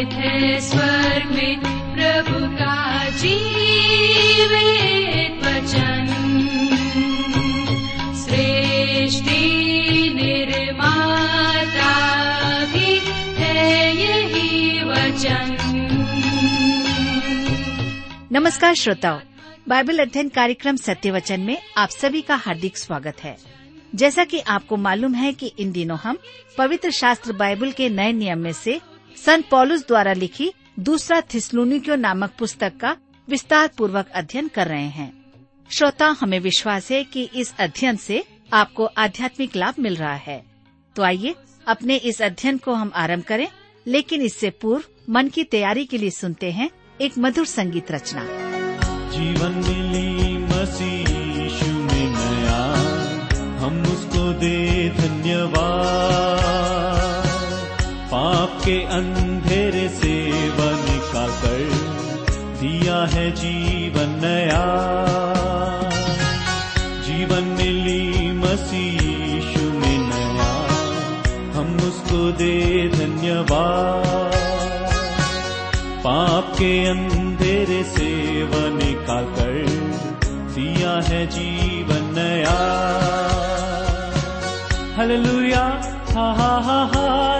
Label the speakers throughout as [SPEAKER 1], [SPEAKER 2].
[SPEAKER 1] निहित स्वर्ग में प्रभु का वचन। सृष्टि निर्माता भी है यही वचन।
[SPEAKER 2] नमस्कार श्रोताओं, बाइबल अध्ययन कार्यक्रम सत्य वचन में आप सभी का हार्दिक स्वागत है। जैसा कि आपको मालूम है कि इन दिनों हम पवित्र शास्त्र बाइबल के नए नियम में से संत पॉलुस द्वारा लिखी दूसरा थिस्लुनिक्यो नामक पुस्तक का विस्तार पूर्वक अध्ययन कर रहे हैं। श्रोता, हमें विश्वास है कि इस अध्ययन से आपको आध्यात्मिक लाभ मिल रहा है। तो आइए, अपने इस अध्ययन को हम आरंभ करें, लेकिन इससे पूर्व मन की तैयारी के लिए सुनते हैं एक मधुर संगीत रचना।
[SPEAKER 3] जीवन मिली में नया, हम उसको दे धन्यवाद। पाप के अंधेरे से निकाल कर दिया है जीवन नया। जीवन मिली मसीह यीशु में नया। हम उसको दे धन्यवाद। पाप के अंधेरे से निकाल कर दिया है जीवन नया। हालेलुया, हा हा हा हालेलुया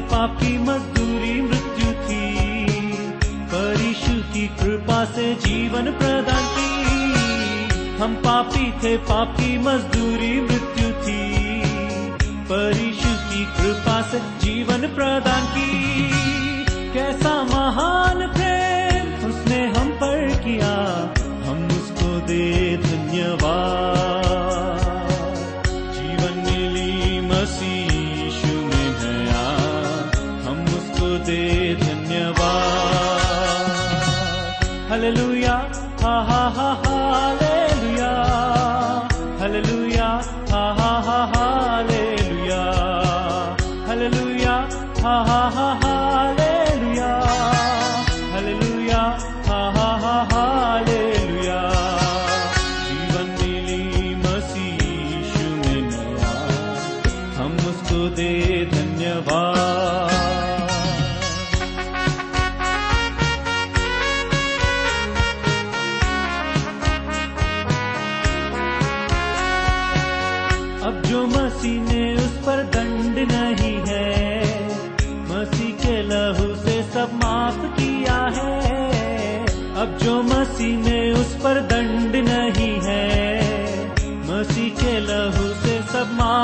[SPEAKER 3] पापी मजदूरी मृत्यु थी। पर यीशु की कृपा से जीवन प्रदान की। हम पापी थे, पापी मजदूरी मृत्यु थी। पर यीशु की कृपा से जीवन प्रदान की। कैसा महान प्रेम उसने हम पर किया। हम उसको दे धन्यवाद।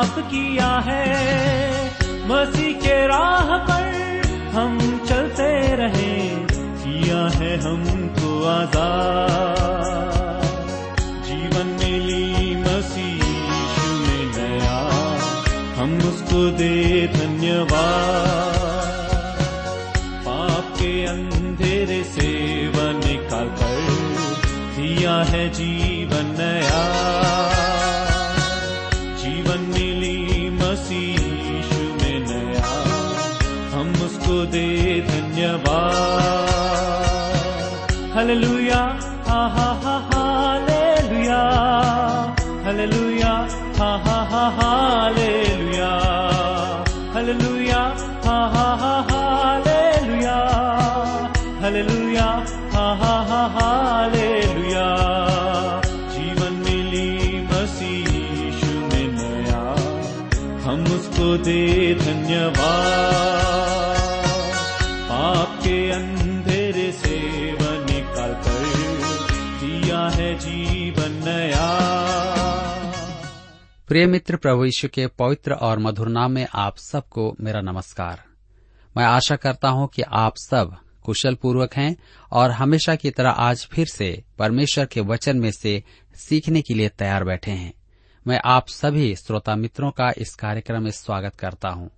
[SPEAKER 3] सब माफ़ किया है। मसीह के राह पर हम चलते रहे। किया है हमको आज़ाद। जीवन मिली मसीह में नया। हम उसको दे धन्यवाद। पाप के अंधेरे से निकाल कर दिया है जीवन नया। हालेलुया हा हा हा हालेलुया हालेलुया हा हा हा हालेलुया हालेलुया हा हा हा हालेलुया हालेलुया हा हा हा हालेलुया जीवन मिली मसीह यीशु में नया हम उसको दे धन्यवाद
[SPEAKER 4] प्रिय मित्र प्रभु यीशु के पवित्र और मधुर नाम में आप सबको मेरा नमस्कार। मैं आशा करता हूँ कि आप सब कुशल पूर्वक हैं और हमेशा की तरह आज फिर से परमेश्वर के वचन में से सीखने के लिए तैयार बैठे हैं। मैं आप सभी श्रोता मित्रों का इस कार्यक्रम में स्वागत करता हूँ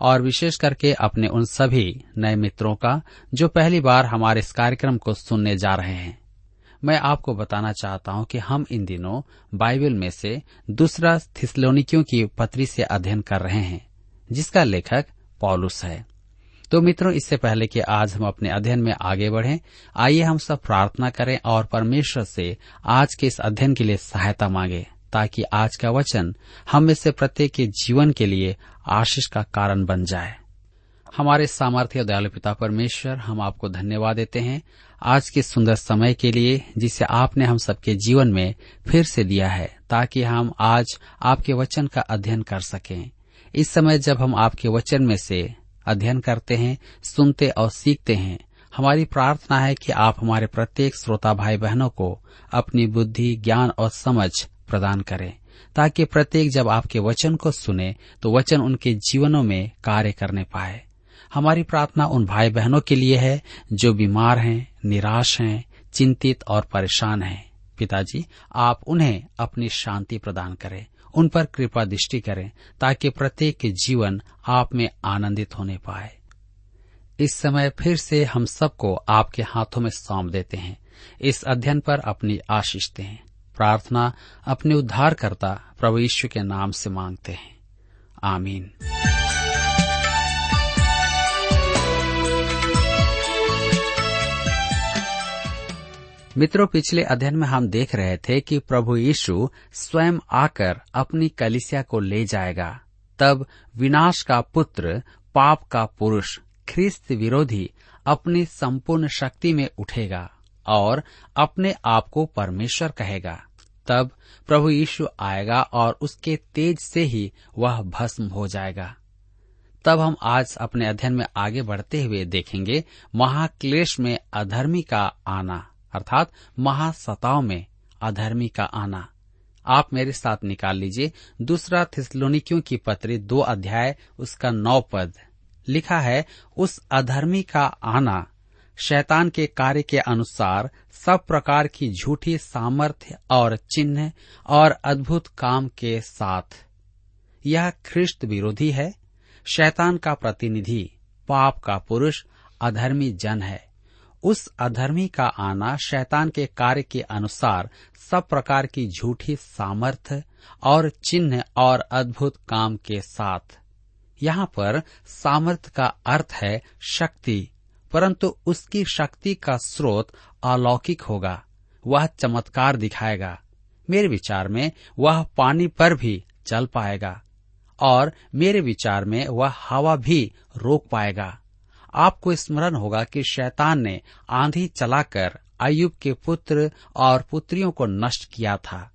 [SPEAKER 4] और विशेष करके अपने उन सभी नए मित्रों का जो पहली बार हमारे इस कार्यक्रम को सुनने जा रहे हैं। मैं आपको बताना चाहता हूँ कि हम इन दिनों बाइबल में से दूसरा थिसलोनिकियों की पत्री से अध्ययन कर रहे हैं, जिसका लेखक पॉलुस है। तो मित्रों, इससे पहले कि आज हम अपने अध्ययन में आगे बढ़ें, आइए हम सब प्रार्थना करें और परमेश्वर से आज के इस अध्ययन के लिए सहायता मांगे, ताकि आज का वचन हम में से प्रत्येक के जीवन के लिए आशीष का कारण बन जाए। हमारे सामर्थ्य दयालु पिता परमेश्वर, हम आपको धन्यवाद देते हैं। आज के सुंदर समय के लिए, जिसे आपने हम सबके जीवन में फिर से दिया है, ताकि हम आज आपके वचन का अध्ययन कर सकें। इस समय जब हम आपके वचन में से अध्ययन करते हैं, सुनते और सीखते हैं, हमारी प्रार्थना है कि आप हमारे प्रत्येक श्रोता भाई बहनों को अपनी बुद्धि, ज्ञान और समझ प्रदान करें, ताकि प्रत्येक जब आपके वचन को सुने तो वचन उनके जीवनों में कार्य करने पाए। हमारी प्रार्थना उन भाई बहनों के लिए है जो बीमार हैं, निराश हैं, चिंतित और परेशान हैं। पिताजी आप उन्हें अपनी शांति प्रदान करें उन पर कृपा दृष्टि करें ताकि प्रत्येक के जीवन आप में आनंदित होने पाए। इस समय फिर से हम सबको आपके हाथों में सौंप देते हैं। इस अध्ययन पर अपनी आशीष दें। प्रार्थना अपने उद्धारकर्ता प्रभु यीशु के नाम से मांगते हैं। आमीन। मित्रों, पिछले अध्ययन में हम देख रहे थे कि प्रभु यीशु स्वयं आकर अपनी कलिसिया को ले जाएगा। तब विनाश का पुत्र, पाप का पुरुष, ख्रिस्त विरोधी अपनी संपूर्ण शक्ति में उठेगा और अपने आप को परमेश्वर कहेगा। तब प्रभु यीशु आएगा और उसके तेज से ही वह भस्म हो जाएगा। तब हम आज अपने अध्ययन में आगे बढ़ते हुए देखेंगे, महाक्लेश में अधर्मी का आना। अर्थात महासताव में अधर्मी का आना। आप मेरे साथ निकाल लीजिए। दूसरा थिसलोनिकियों की पत्री दो अध्याय, उसका नौ पद। लिखा है, उस अधर्मी का आना, शैतान के कार्य के अनुसार सब प्रकार की झूठी सामर्थ्य और चिन्ह और अद्भुत काम के साथ। यह ख्रिस्त विरोधी है, शैतान का प्रतिनिधि, पाप का पुरुष, अधर्मी जन है। उस अधर्मी का आना शैतान के कार्य के अनुसार सब प्रकार की झूठी सामर्थ्य और चिन्ह और अद्भुत काम के साथ। यहाँ पर सामर्थ्य का अर्थ है शक्ति, परंतु उसकी शक्ति का स्रोत अलौकिक होगा, वह चमत्कार दिखाएगा। मेरे विचार में वह पानी पर भी चल पाएगा और मेरे विचार में वह हवा भी रोक पाएगा। आपको स्मरण होगा कि शैतान ने आंधी चलाकर अयुब के पुत्र और पुत्रियों को नष्ट किया था।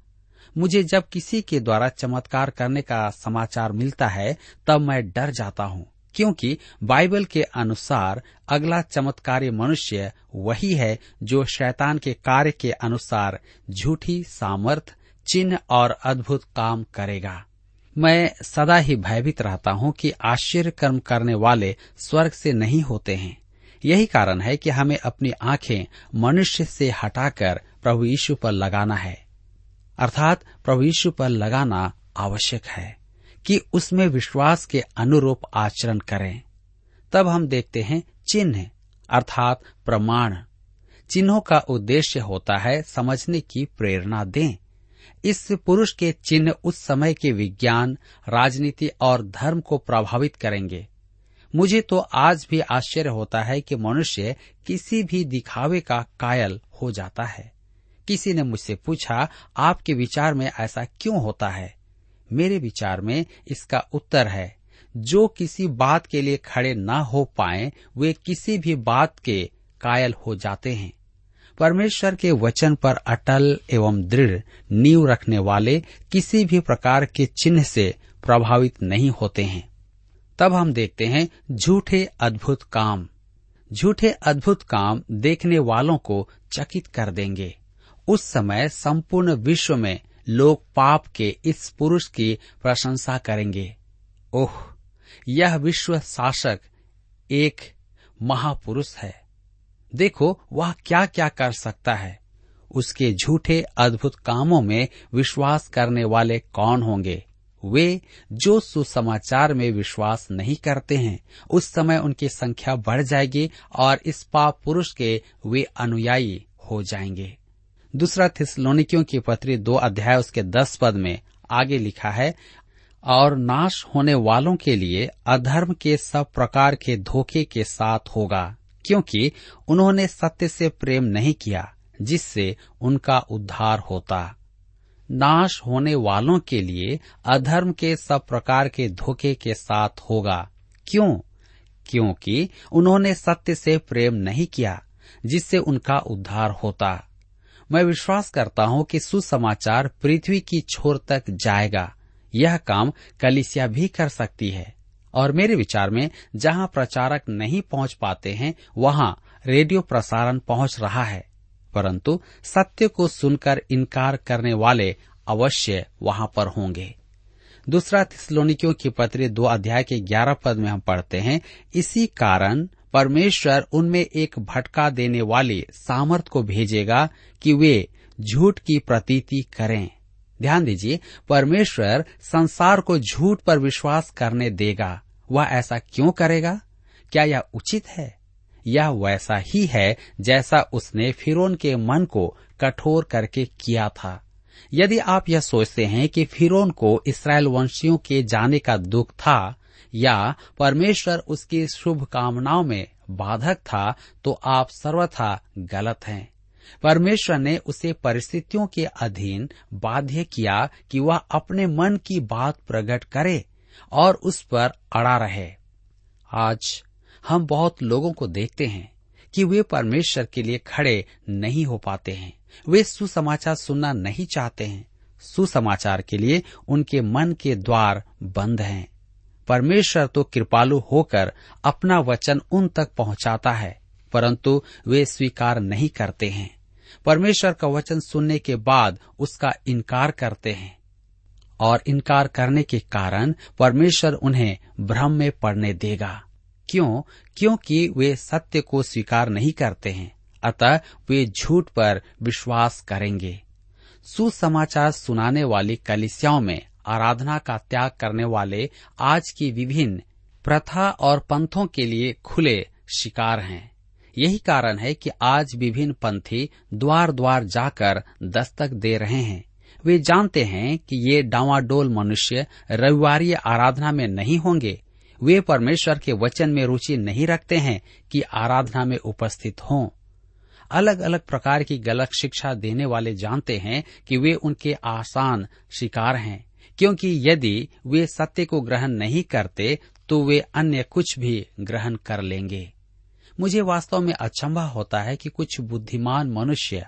[SPEAKER 4] मुझे जब किसी के द्वारा चमत्कार करने का समाचार मिलता है, तब मैं डर जाता हूँ, क्योंकि बाइबल के अनुसार अगला चमत्कारी मनुष्य वही है जो शैतान के कार्य के अनुसार झूठी सामर्थ, चिन्ह और अद्भुत काम करेगा। मैं सदा ही भयभीत रहता हूँ कि आश्चर्य कर्म करने वाले स्वर्ग से नहीं होते हैं। यही कारण है कि हमें अपनी आँखें मनुष्य से हटाकर प्रभु यीशु पर लगाना है। अर्थात प्रभु यीशु पर लगाना आवश्यक है कि उसमें विश्वास के अनुरूप आचरण करें। तब हम देखते हैं चिन्ह, अर्थात प्रमाण। चिन्हों का उद्देश्य होता है समझने की प्रेरणा दें। इस पुरुष के चिन्ह उस समय के विज्ञान, राजनीति और धर्म को प्रभावित करेंगे। मुझे तो आज भी आश्चर्य होता है कि मनुष्य किसी भी दिखावे का कायल हो जाता है। किसी ने मुझसे पूछा, आपके विचार में ऐसा क्यों होता है? मेरे विचार में इसका उत्तर है, जो किसी बात के लिए खड़े न हो पाए, वे किसी भी बात के कायल हो जाते हैं। परमेश्वर के वचन पर अटल एवं दृढ़ नींव रखने वाले किसी भी प्रकार के चिन्ह से प्रभावित नहीं होते हैं। तब हम देखते हैं झूठे अद्भुत काम। झूठे अद्भुत काम देखने वालों को चकित कर देंगे। उस समय संपूर्ण विश्व में लोग पाप के इस पुरुष की प्रशंसा करेंगे। ओह, यह विश्व शासक एक महापुरुष है। देखो, वह क्या क्या कर सकता है। उसके झूठे अद्भुत कामों में विश्वास करने वाले कौन होंगे? वे जो सुसमाचार में विश्वास नहीं करते हैं, उस समय उनकी संख्या बढ़ जाएगी और इस पाप पुरुष के वे अनुयायी हो जाएँगे। दूसरा थिसलोनिकियों की पत्री दो अध्याय उसके दस पद में आगे लिखा है, और नाश होने वालों के लिए अधर्म के सब प्रकार के धोखे के साथ होगा। क्योंकि उन्होंने सत्य से प्रेम नहीं किया, जिससे उनका उद्धार होता। नाश होने वालों के लिए अधर्म के सब प्रकार के धोखे के साथ होगा। क्यों? क्योंकि उन्होंने सत्य से प्रेम नहीं किया, जिससे उनका उद्धार होता। मैं विश्वास करता हूँ कि सुसमाचार पृथ्वी की छोर तक जाएगा। यह काम कलिसिया भी कर सकती है। और मेरे विचार में जहाँ प्रचारक नहीं पहुँच पाते हैं, वहाँ रेडियो प्रसारण पहुँच रहा है। परंतु सत्य को सुनकर इनकार करने वाले अवश्य वहाँ पर होंगे। दूसरा थिसलोनिकियों की पत्री दो अध्याय के ग्यारह पद में हम पढ़ते हैं, इसी कारण परमेश्वर उनमें एक भटका देने वाली सामर्थ को भेजेगा कि वे झूठ की प्रतीति करें। ध्यान दीजिए, परमेश्वर संसार को झूठ पर विश्वास करने देगा। वह ऐसा क्यों करेगा? क्या यह उचित है? यह वैसा ही है जैसा उसने फिरोन के मन को कठोर करके किया था। यदि आप यह सोचते हैं कि फिरौन को इसराइल वंशियों के जाने का दुख था या परमेश्वर उसकी शुभकामनाओं में बाधक था तो आप सर्वथा गलत हैं। परमेश्वर ने उसे परिस्थितियों के अधीन बाध्य किया कि वह अपने मन की बात प्रकट करे और उस पर अड़ा रहे। आज हम बहुत लोगों को देखते हैं कि वे परमेश्वर के लिए खड़े नहीं हो पाते हैं। वे सुसमाचार सुनना नहीं चाहते हैं। सुसमाचार के लिए उनके मन के द्वार बंद हैं। परमेश्वर तो कृपालु होकर अपना वचन उन तक पहुंचाता है, परंतु वे स्वीकार नहीं करते हैं। परमेश्वर का वचन सुनने के बाद उसका इनकार करते हैं। और इनकार करने के कारण परमेश्वर उन्हें भ्रम में पड़ने देगा। क्यों? क्योंकि वे सत्य को स्वीकार नहीं करते हैं। अतः वे झूठ पर विश्वास करेंगे। सुसमाचार सुनाने वाली कलिसियाओं में आराधना का त्याग करने वाले आज की विभिन्न प्रथा और पंथों के लिए खुले शिकार हैं। यही कारण है कि आज विभिन्न पंथी द्वार द्वार जाकर दस्तक दे रहे हैं। वे जानते हैं कि ये डावाडोल मनुष्य रविवार आराधना में नहीं होंगे। वे परमेश्वर के वचन में रुचि नहीं रखते हैं कि आराधना में उपस्थित हों। अलग अलग प्रकार की गलत शिक्षा देने वाले जानते हैं कि वे उनके आसान शिकार हैं, क्योंकि यदि वे सत्य को ग्रहण नहीं करते तो वे अन्य कुछ भी ग्रहण कर लेंगे। मुझे वास्तव में अचंभा होता है कि कुछ बुद्धिमान मनुष्य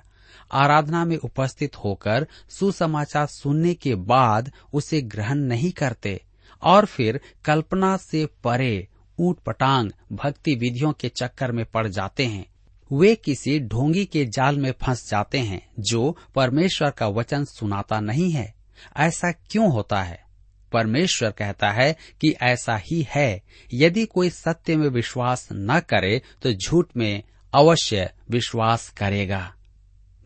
[SPEAKER 4] आराधना में उपस्थित होकर सुसमाचार सुनने के बाद उसे ग्रहण नहीं करते और फिर कल्पना से परे ऊट पटांग भक्ति विधियों के चक्कर में पड़ जाते हैं। वे किसी ढोंगी के जाल में फंस जाते हैं, जो परमेश्वर का वचन सुनाता नहीं है। ऐसा क्यों होता है? परमेश्वर कहता है कि ऐसा ही है। यदि कोई सत्य में विश्वास न करे तो झूठ में अवश्य विश्वास करेगा।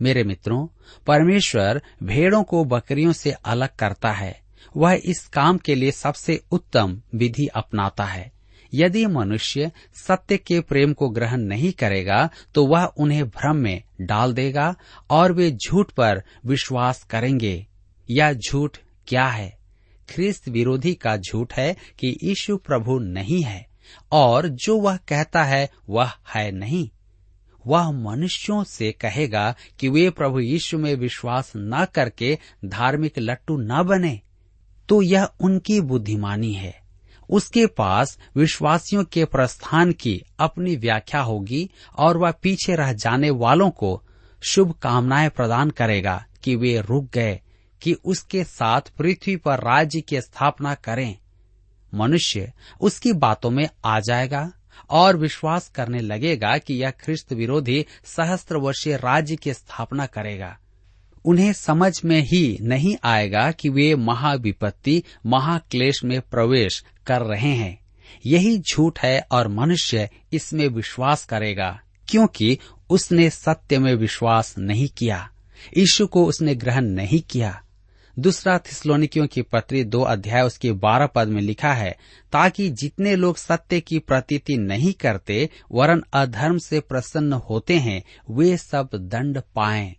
[SPEAKER 4] मेरे मित्रों, परमेश्वर भेड़ों को बकरियों से अलग करता है। वह इस काम के लिए सबसे उत्तम विधि अपनाता है। यदि मनुष्य सत्य के प्रेम को ग्रहण नहीं करेगा तो वह उन्हें भ्रम में डाल देगा और वे झूठ पर विश्वास करेंगे। यह झूठ क्या है? ख्रिस्त विरोधी का झूठ है कि यीशु प्रभु नहीं है, और जो वह कहता है वह है नहीं। वह मनुष्यों से कहेगा कि वे प्रभु यीशु में विश्वास न करके धार्मिक लट्टू न बने। तो यह उनकी बुद्धिमानी है। उसके पास विश्वासियों के प्रस्थान की अपनी व्याख्या होगी और वह पीछे रह जाने वालों को शुभ कामनाएँ प्रदान करेगा कि वे रुक गए, कि उसके साथ पृथ्वी पर राज्य की स्थापना करें। मनुष्य उसकी बातों में आ जाएगा। और विश्वास करने लगेगा कि यह ख्रिस्त विरोधी सहस्त्र वर्षीय राज्य की स्थापना करेगा। उन्हें समझ में ही नहीं आएगा कि वे महाविपत्ति, महाक्लेश में प्रवेश कर रहे हैं। यही झूठ है और मनुष्य इसमें विश्वास करेगा, क्योंकि उसने सत्य में विश्वास नहीं किया। यीशु को उसने ग्रहण नहीं किया। दूसरा थिस्लोनिकियों की पत्री दो अध्याय उसके बारह पद में लिखा है, ताकि जितने लोग सत्य की प्रतीति नहीं करते, वरन अधर्म से प्रसन्न होते हैं, वे सब दंड पाएँ।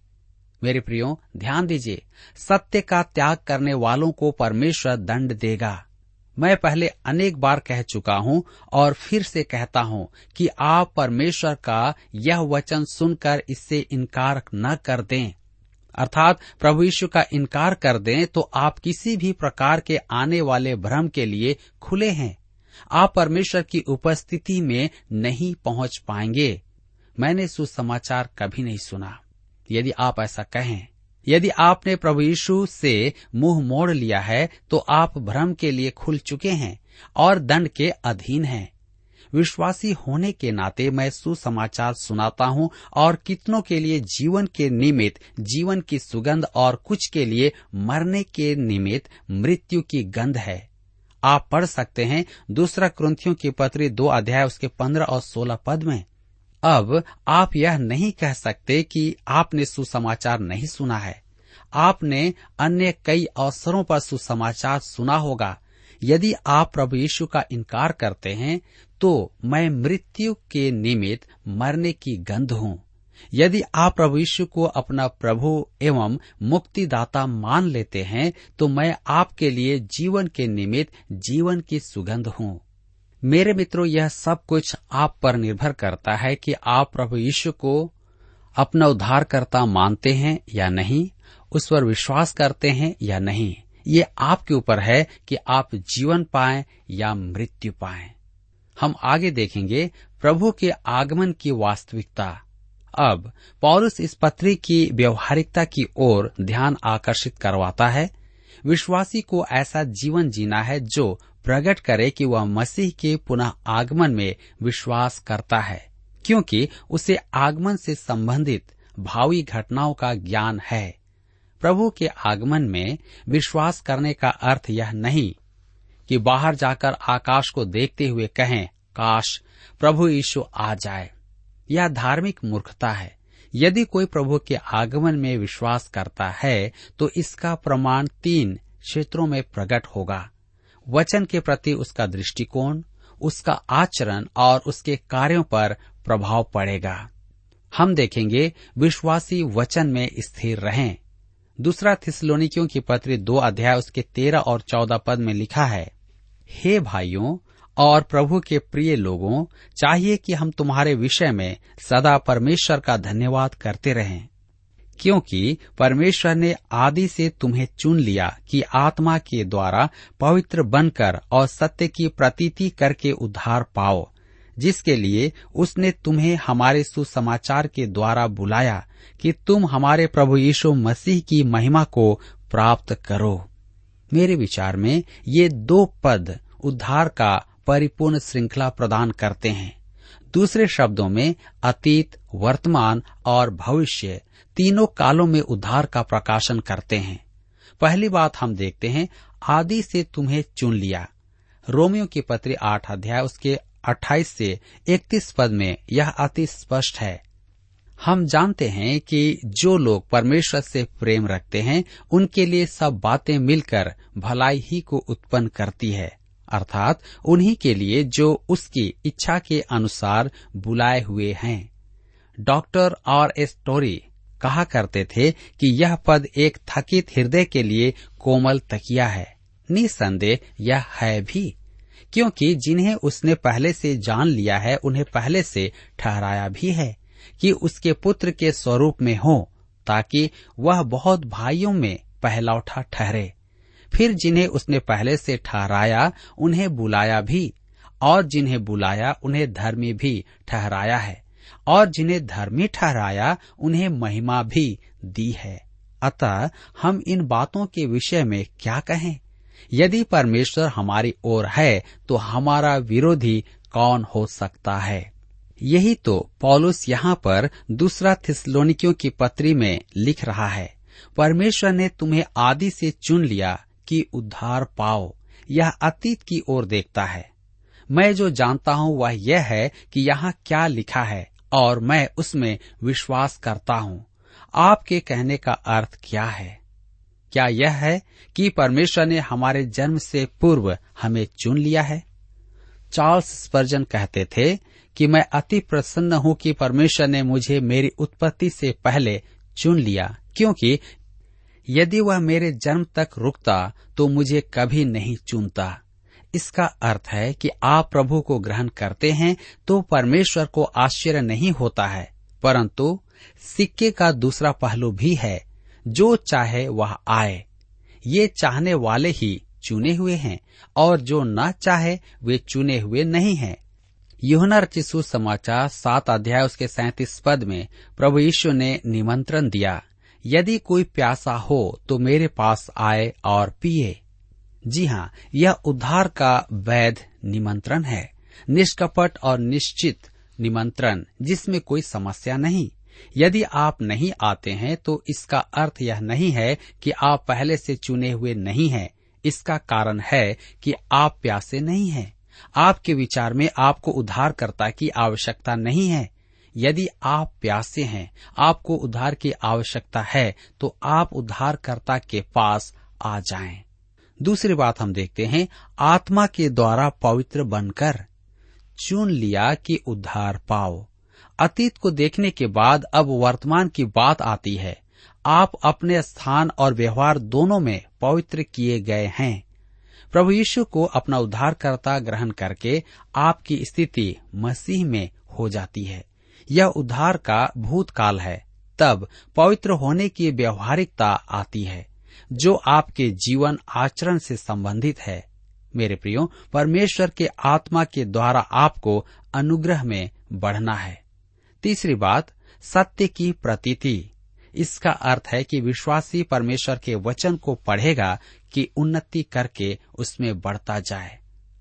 [SPEAKER 4] मेरे प्रियो, ध्यान दीजिए, सत्य का त्याग करने वालों को परमेश्वर दंड देगा। मैं पहले अनेक बार कह चुका हूँ और फिर से कहता हूँ कि आप परमेश्वर का यह वचन सुनकर इससे इनकार न कर दें। अर्थात प्रभु यीशु का इनकार कर दें तो आप किसी भी प्रकार के आने वाले भ्रम के लिए खुले हैं। आप परमेश्वर की उपस्थिति में नहीं पहुँच पाएँगे। मैंने सुसमाचार कभी नहीं सुना। यदि आप ऐसा कहें, यदि आपने प्रभु यीशु से मुँह मोड़ लिया है तो आप भ्रम के लिए खुल चुके हैं और दंड के अधीन हैं। विश्वासी होने के नाते मैं सुसमाचार सुनाता हूँ और कितनों के लिए जीवन के निमित्त, जीवन की सुगंध और कुछ के लिए मरने के निमित्त मृत्यु की गंध है। आप पढ़ सकते हैं दूसरा क्रंथियों की पत्री दो अध्याय उसके पंद्रह और सोलह पद में। अब आप यह नहीं कह सकते कि आपने सुसमाचार नहीं सुना है। आपने अन्य कई अवसरों पर सुसमाचार सुना होगा। यदि आप प्रभु यीशु का इनकार करते हैं तो मैं मृत्यु के निमित्त मरने की गंध हूँ। यदि आप प्रभु यीशु को अपना प्रभु एवं मुक्तिदाता मान लेते हैं तो मैं आपके लिए जीवन के निमित्त जीवन की सुगंध हूँ। मेरे मित्रों, यह सब कुछ आप पर निर्भर करता है कि आप प्रभु यीशु को अपना उद्धारकर्ता मानते हैं या नहीं, उस पर विश्वास करते हैं या नहीं। ये आपके ऊपर है कि आप जीवन पाएँ या मृत्यु पाएँ। हम आगे देखेंगे प्रभु के आगमन की वास्तविकता। अब, पौलुस इस पत्री की व्यवहारिकता की ओर ध्यान आकर्षित करवाता है। विश्वासी को ऐसा जीवन जीना है जो प्रकट करे कि वह मसीह के पुनः आगमन में विश्वास करता है, क्योंकि उसे आगमन से संबंधित भावी घटनाओं का ज्ञान है। प्रभु के आगमन में विश्वास करने का अर्थ यह नहीं कि बाहर जाकर आकाश को देखते हुए कहें, काश प्रभु यीशु आ जाए। यह धार्मिक मूर्खता है। यदि कोई प्रभु के आगमन में विश्वास करता है तो इसका प्रमाण तीन क्षेत्रों में प्रकट होगा। वचन के प्रति उसका दृष्टिकोण, उसका आचरण और उसके कार्यों पर प्रभाव पड़ेगा। हम देखेंगे, विश्वासी वचन में स्थिर रहें। दूसरा थिसलोनिकियों की पत्री दो अध्याय उसके तेरह और चौदह पद में लिखा है, हे भाइयों और प्रभु के प्रिय लोगों, चाहिए कि हम तुम्हारे विषय में सदा परमेश्वर का धन्यवाद करते रहें, क्योंकि परमेश्वर ने आदि से तुम्हें चुन लिया कि आत्मा के द्वारा पवित्र बनकर और सत्य की प्रतीति करके उद्धार पाओ। जिसके लिए उसने तुम्हें हमारे सुसमाचार के द्वारा बुलाया कि तुम हमारे प्रभु यीशु मसीह की महिमा को प्राप्त करो। मेरे विचार में ये दो पद उद्धार का परिपूर्ण श्रृंखला प्रदान करते हैं। दूसरे शब्दों में अतीत, वर्तमान और भविष्य तीनों कालों में उद्धार का प्रकाशन करते हैं। पहली बात हम देखते हैं, आदि से तुम्हें चुन लिया। रोमियो की पत्री आठ अध्याय, उसके 28 से 31 पद में यह अति स्पष्ट है। हम जानते हैं कि जो लोग परमेश्वर से प्रेम रखते हैं, उनके लिए सब बातें मिलकर भलाई ही को उत्पन्न करती है। अर्थात उन्हीं के लिए जो उसकी इच्छा के अनुसार बुलाए हुए हैं। डॉक्टर आर एस टोरी कहा करते थे कि यह पद एक थकित हृदय के लिए कोमल तकिया है। निसंदेह यह है भी। क्योंकि जिन्हें उसने पहले से जान लिया है, उन्हें पहले से ठहराया भी है कि उसके पुत्र के स्वरूप में हो, ताकि वह बहुत भाइयों में पहलौठा ठहरे। फिर जिन्हें उसने पहले से ठहराया, उन्हें बुलाया भी, और जिन्हें बुलाया, उन्हें धर्मी भी ठहराया है, और जिन्हें धर्मी ठहराया, उन्हें महिमा भी दी है। अतः हम इन बातों के विषय में क्या कहें? यदि परमेश्वर हमारी ओर है तो हमारा विरोधी कौन हो सकता है? यही तो पॉलुस यहाँ पर दूसरा थिस्लोनिकियों की पत्री में लिख रहा है। परमेश्वर ने तुम्हें आदि से चुन लिया कि उद्धार पाओ, यह अतीत की ओर देखता है। मैं जो जानता हूँ, वह यह है कि यहाँ क्या लिखा है, और मैं उसमें विश्वास करता हूँ। आपके कहने का अर्थ क्या है? क्या यह है कि परमेश्वर ने हमारे जन्म से पूर्व हमें चुन लिया है? चार्ल्स स्पर्जन कहते थे कि मैं अति प्रसन्न हूँ कि परमेश्वर ने मुझे मेरी उत्पत्ति से पहले चुन लिया, क्योंकि यदि वह मेरे जन्म तक रुकता तो मुझे कभी नहीं चुनता। इसका अर्थ है कि आप प्रभु को ग्रहण करते हैं तो परमेश्वर को आश्चर्य नहीं होता है, परंतु सिक्के का दूसरा पहलू भी है जो चाहे वह आए। ये चाहने वाले ही चुने हुए हैं, और जो न चाहे वे चुने हुए नहीं हैं। युहना रचिसु समाचार सात अध्याय उसके सैतीस पद में प्रभु यीशु ने निमंत्रण दिया, यदि कोई प्यासा हो तो मेरे पास आए और पिए। जी हाँ यह उद्धार का वैध निमंत्रण है, निष्कपट और निश्चित निमंत्रण, जिसमें कोई समस्या नहीं। यदि आप नहीं आते हैं तो इसका अर्थ यह नहीं है कि आप पहले से चुने हुए नहीं हैं। इसका कारण है कि आप प्यासे नहीं हैं। आपके विचार में आपको उद्धारकर्ता की आवश्यकता नहीं है। यदि आप प्यासे हैं, आपको उद्धार की आवश्यकता है तो आप उद्धारकर्ता के पास आ जाएँ। दूसरी बात हम देखते हैं, आत्मा के द्वारा पवित्र बनकर। चुन लिया कि उद्धार पाओ। अतीत को देखने के बाद अब वर्तमान की बात आती है। आप अपने स्थान और व्यवहार दोनों में पवित्र किए गए हैं। प्रभु यीशु को अपना उद्धारकर्ता ग्रहण करके आपकी स्थिति मसीह में हो जाती है। यह उद्धार का भूतकाल है। तब पवित्र होने की व्यवहारिकता आती है, जो आपके जीवन आचरण से संबंधित है। मेरे प्रियो, परमेश्वर के आत्मा के द्वारा आपको अनुग्रह में बढ़ना है। तीसरी बात, सत्य की प्रतीति। इसका अर्थ है कि विश्वासी परमेश्वर के वचन को पढ़ेगा कि उन्नति करके उसमें बढ़ता जाए।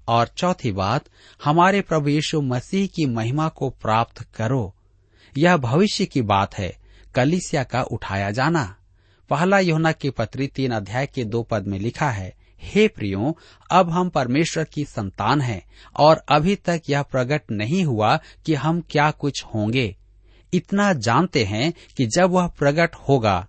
[SPEAKER 4] और चौथी बात, हमारे प्रभु यीशु मसीह की महिमा को प्राप्त करो। यह भविष्य की बात है, कलिसिया का उठाया जाना। पहला योना की पत्री तीन अध्याय के दो पद में लिखा है हे प्रियो, अब हम परमेश्वर की संतान हैं, और अभी तक यह प्रकट नहीं हुआ कि हम क्या कुछ होंगे। इतना जानते हैं कि जब वह प्रकट होगा,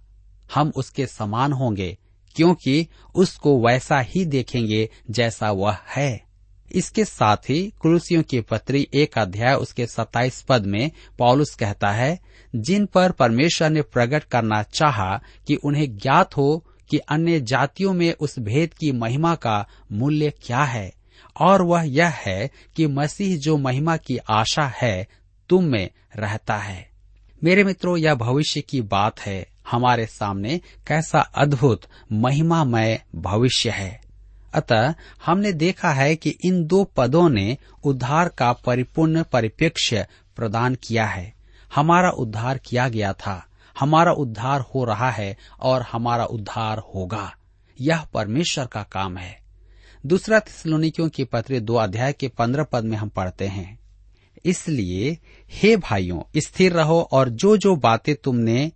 [SPEAKER 4] हम उसके समान होंगे, क्योंकि उसको वैसा ही देखेंगे जैसा वह है। इसके साथ ही कुलसियों की पत्री एक अध्याय उसके सताइस पद में पॉलुस कहता है, जिन पर परमेश्वर ने प्रकट करना चाहा कि उन्हें ज्ञात हो कि अन्य जातियों में उस भेद की महिमा का मूल्य क्या है? और वह यह है कि मसीह जो महिमा की आशा है, तुम में रहता है। मेरे मित्रों, यह भविष्य की बात है। हमारे सामने कैसा अद्भुत, महिमामय भविष्य है। अतः हमने देखा है कि इन दो पदों ने उद्धार का परिपूर्ण परिप्रेक्ष्य प्रदान किया है। हमारा उद्धार किया गया था। हमारा उद्धार हो रहा है और हमारा उद्धार होगा। यह परमेश्वर का काम है। दूसरा थिसलोनिकियों की पत्र दो अध्याय के पंद्रह पद में हम पढ़ते हैं। इसलिए, हे भाइयों, स्थिर रहो और जो जो बातें तुमने,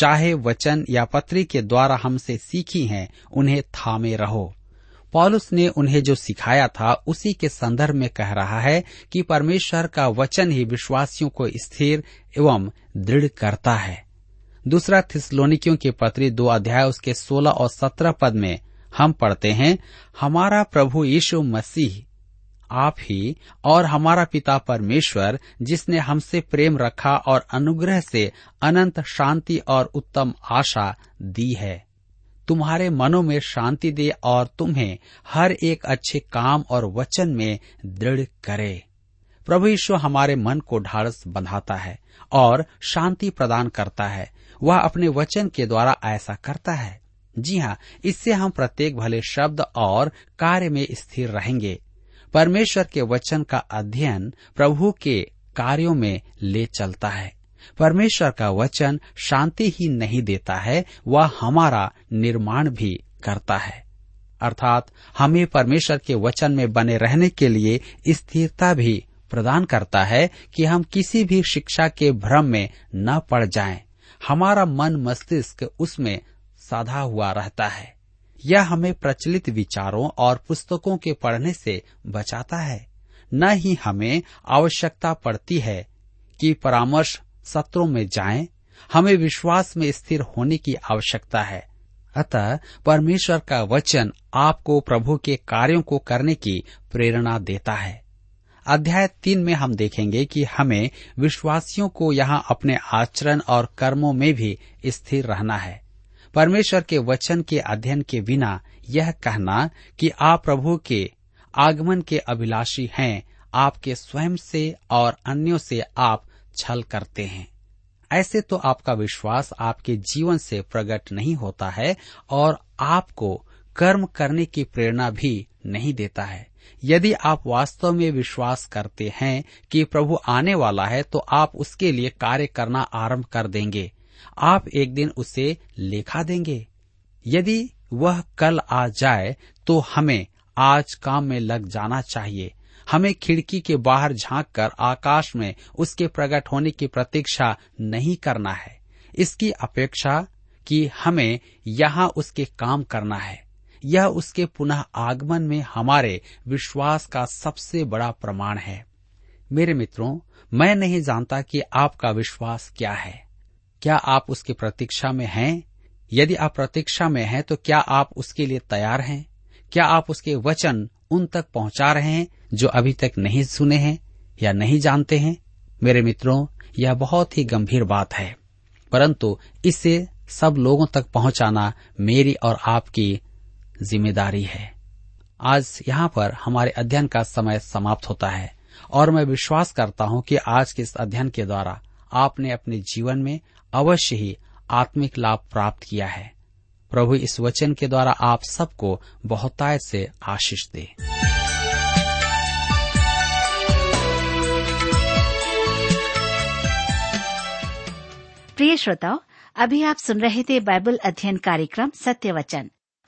[SPEAKER 4] चाहे वचन या पत्री के द्वारा हमसे सीखी हैं, उन्हें थामे रहो। पॉलुस ने उन्हें जो सिखाया था, उसी के संदर्भ में कह रहा है कि परमेश्वर का वचन ही विश्वासियों को स्थिर एवं दृढ़ करता है। दूसरा थिसलोनिकियों के पत्री दो अध्याय उसके सोलह और सत्रह पद में हम पढ़ते हैं, हमारा प्रभु यीशु मसीह, आप ही और हमारा पिता परमेश्वर, जिसने हमसे प्रेम रखा और अनुग्रह से अनंत शांति और उत्तम आशा दी है। तुम्हारे मनों में शांति दे और तुम्हें हर एक अच्छे काम और वचन में दृढ़ करे। प्रभु यीशु हमारे मन को ढाड़स बंधाता है और शांति प्रदान करता है। वह अपने वचन के द्वारा ऐसा करता है। जी हाँ इससे हम प्रत्येक भले शब्द और कार्य में स्थिर रहेंगे। परमेश्वर के वचन का अध्ययन प्रभु के कार्यों में ले चलता है। परमेश्वर का वचन शांति ही नहीं देता है, वह हमारा निर्माण भी करता है। अर्थात, हमें परमेश्वर के वचन में बने रहने के लिए स्थिरता भी प्रदान करता है कि हम किसी भी शिक्षा के भ्रम में न पड़ जाएँ। हमारा मन मस्तिष्क उसमें साधा हुआ रहता है। यह हमें प्रचलित विचारों और पुस्तकों के पढ़ने से बचाता है। न ही हमें आवश्यकता पड़ती है कि परामर्श सत्रों में जाएँ, हमें विश्वास में स्थिर होने की आवश्यकता है। अतः परमेश्वर का वचन आपको प्रभु के कार्यों को करने की प्रेरणा देता है। अध्याय तीन में हम देखेंगे कि हमें विश्वासियों को यहाँ अपने आचरण और कर्मों में भी स्थिर रहना है। परमेश्वर के वचन के अध्ययन के बिना यह कहना कि आप प्रभु के आगमन के अभिलाषी हैं, आपके स्वयं से और अन्यों से आप छल करते हैं। ऐसे तो आपका विश्वास आपके जीवन से प्रकट नहीं होता है और आपको कर्म करने की प्रेरणा भी नहीं देता है। यदि आप वास्तव में विश्वास करते हैं कि प्रभु आने वाला है तो आप उसके लिए कार्य करना आरंभ कर देंगे। आप एक दिन उसे लेखा देंगे। यदि वह कल आ जाए तो हमें आज काम में लग जाना चाहिए। हमें खिड़की के बाहर झाँक कर आकाश में उसके प्रकट होने की प्रतीक्षा नहीं करना है। इसकी अपेक्षा कि हमें यहाँ उसके काम करना है। यह उसके पुनः आगमन में हमारे विश्वास का सबसे बड़ा प्रमाण है। मेरे मित्रों, मैं नहीं जानता कि आपका विश्वास क्या है। क्या आप उसकी प्रतीक्षा में हैं? यदि आप प्रतीक्षा में हैं तो क्या आप उसके लिए तैयार हैं? क्या आप उसके वचन उन तक पहुँचा रहे हैं, जो अभी तक नहीं सुने हैं या नहीं जानते हैं? मेरे मित्रों, यह बहुत ही गंभीर बात है। परंतु इसे सब लोगों तक पहुंचाना मेरी और आपकी ज़िम्मेदारी है। आज यहाँ पर हमारे अध्ययन का समय समाप्त होता है और मैं विश्वास करता हूँ कि आज के इस अध्ययन के द्वारा आपने अपने जीवन में अवश्य ही आत्मिक लाभ प्राप्त किया है। प्रभु इस वचन के द्वारा आप सबको बहुतायत से आशीष दे।
[SPEAKER 2] प्रिय श्रोताओ, अभी आप सुन रहे थे बाइबल अध्ययन कार्यक्रम सत्य वचन।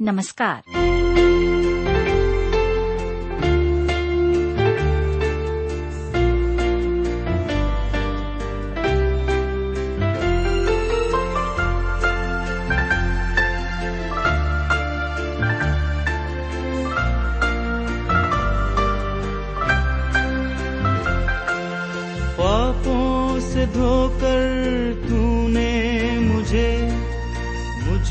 [SPEAKER 2] नमस्कार।
[SPEAKER 3] धोकर तूने मुझे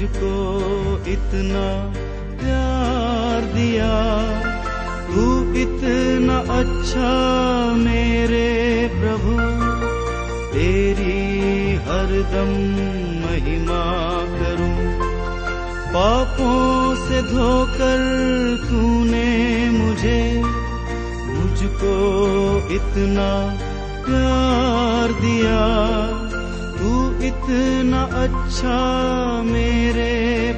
[SPEAKER 3] मुझको इतना प्यार दिया। तू इतना अच्छा मेरे प्रभु। तेरी हरदम महिमा करूँ। पापों से धोकर तूने मुझे। मुझको इतना प्यार दिया। इतना अच्छा मेरे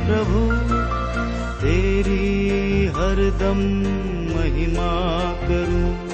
[SPEAKER 3] प्रभु
[SPEAKER 5] तेरी हरदम महिमा करूँ।